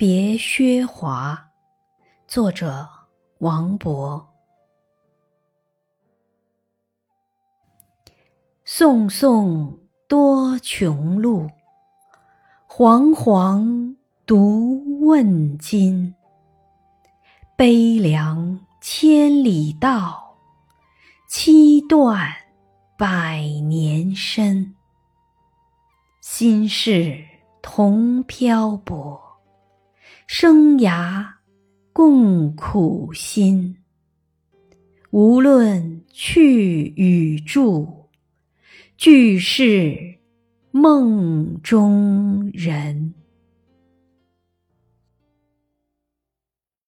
别薛华，作者王勃。送送多穷路，惶惶独问津。悲凉千里道，凄断百年身。心事同漂泊，生涯共苦辛。无论去与住，俱是梦中人。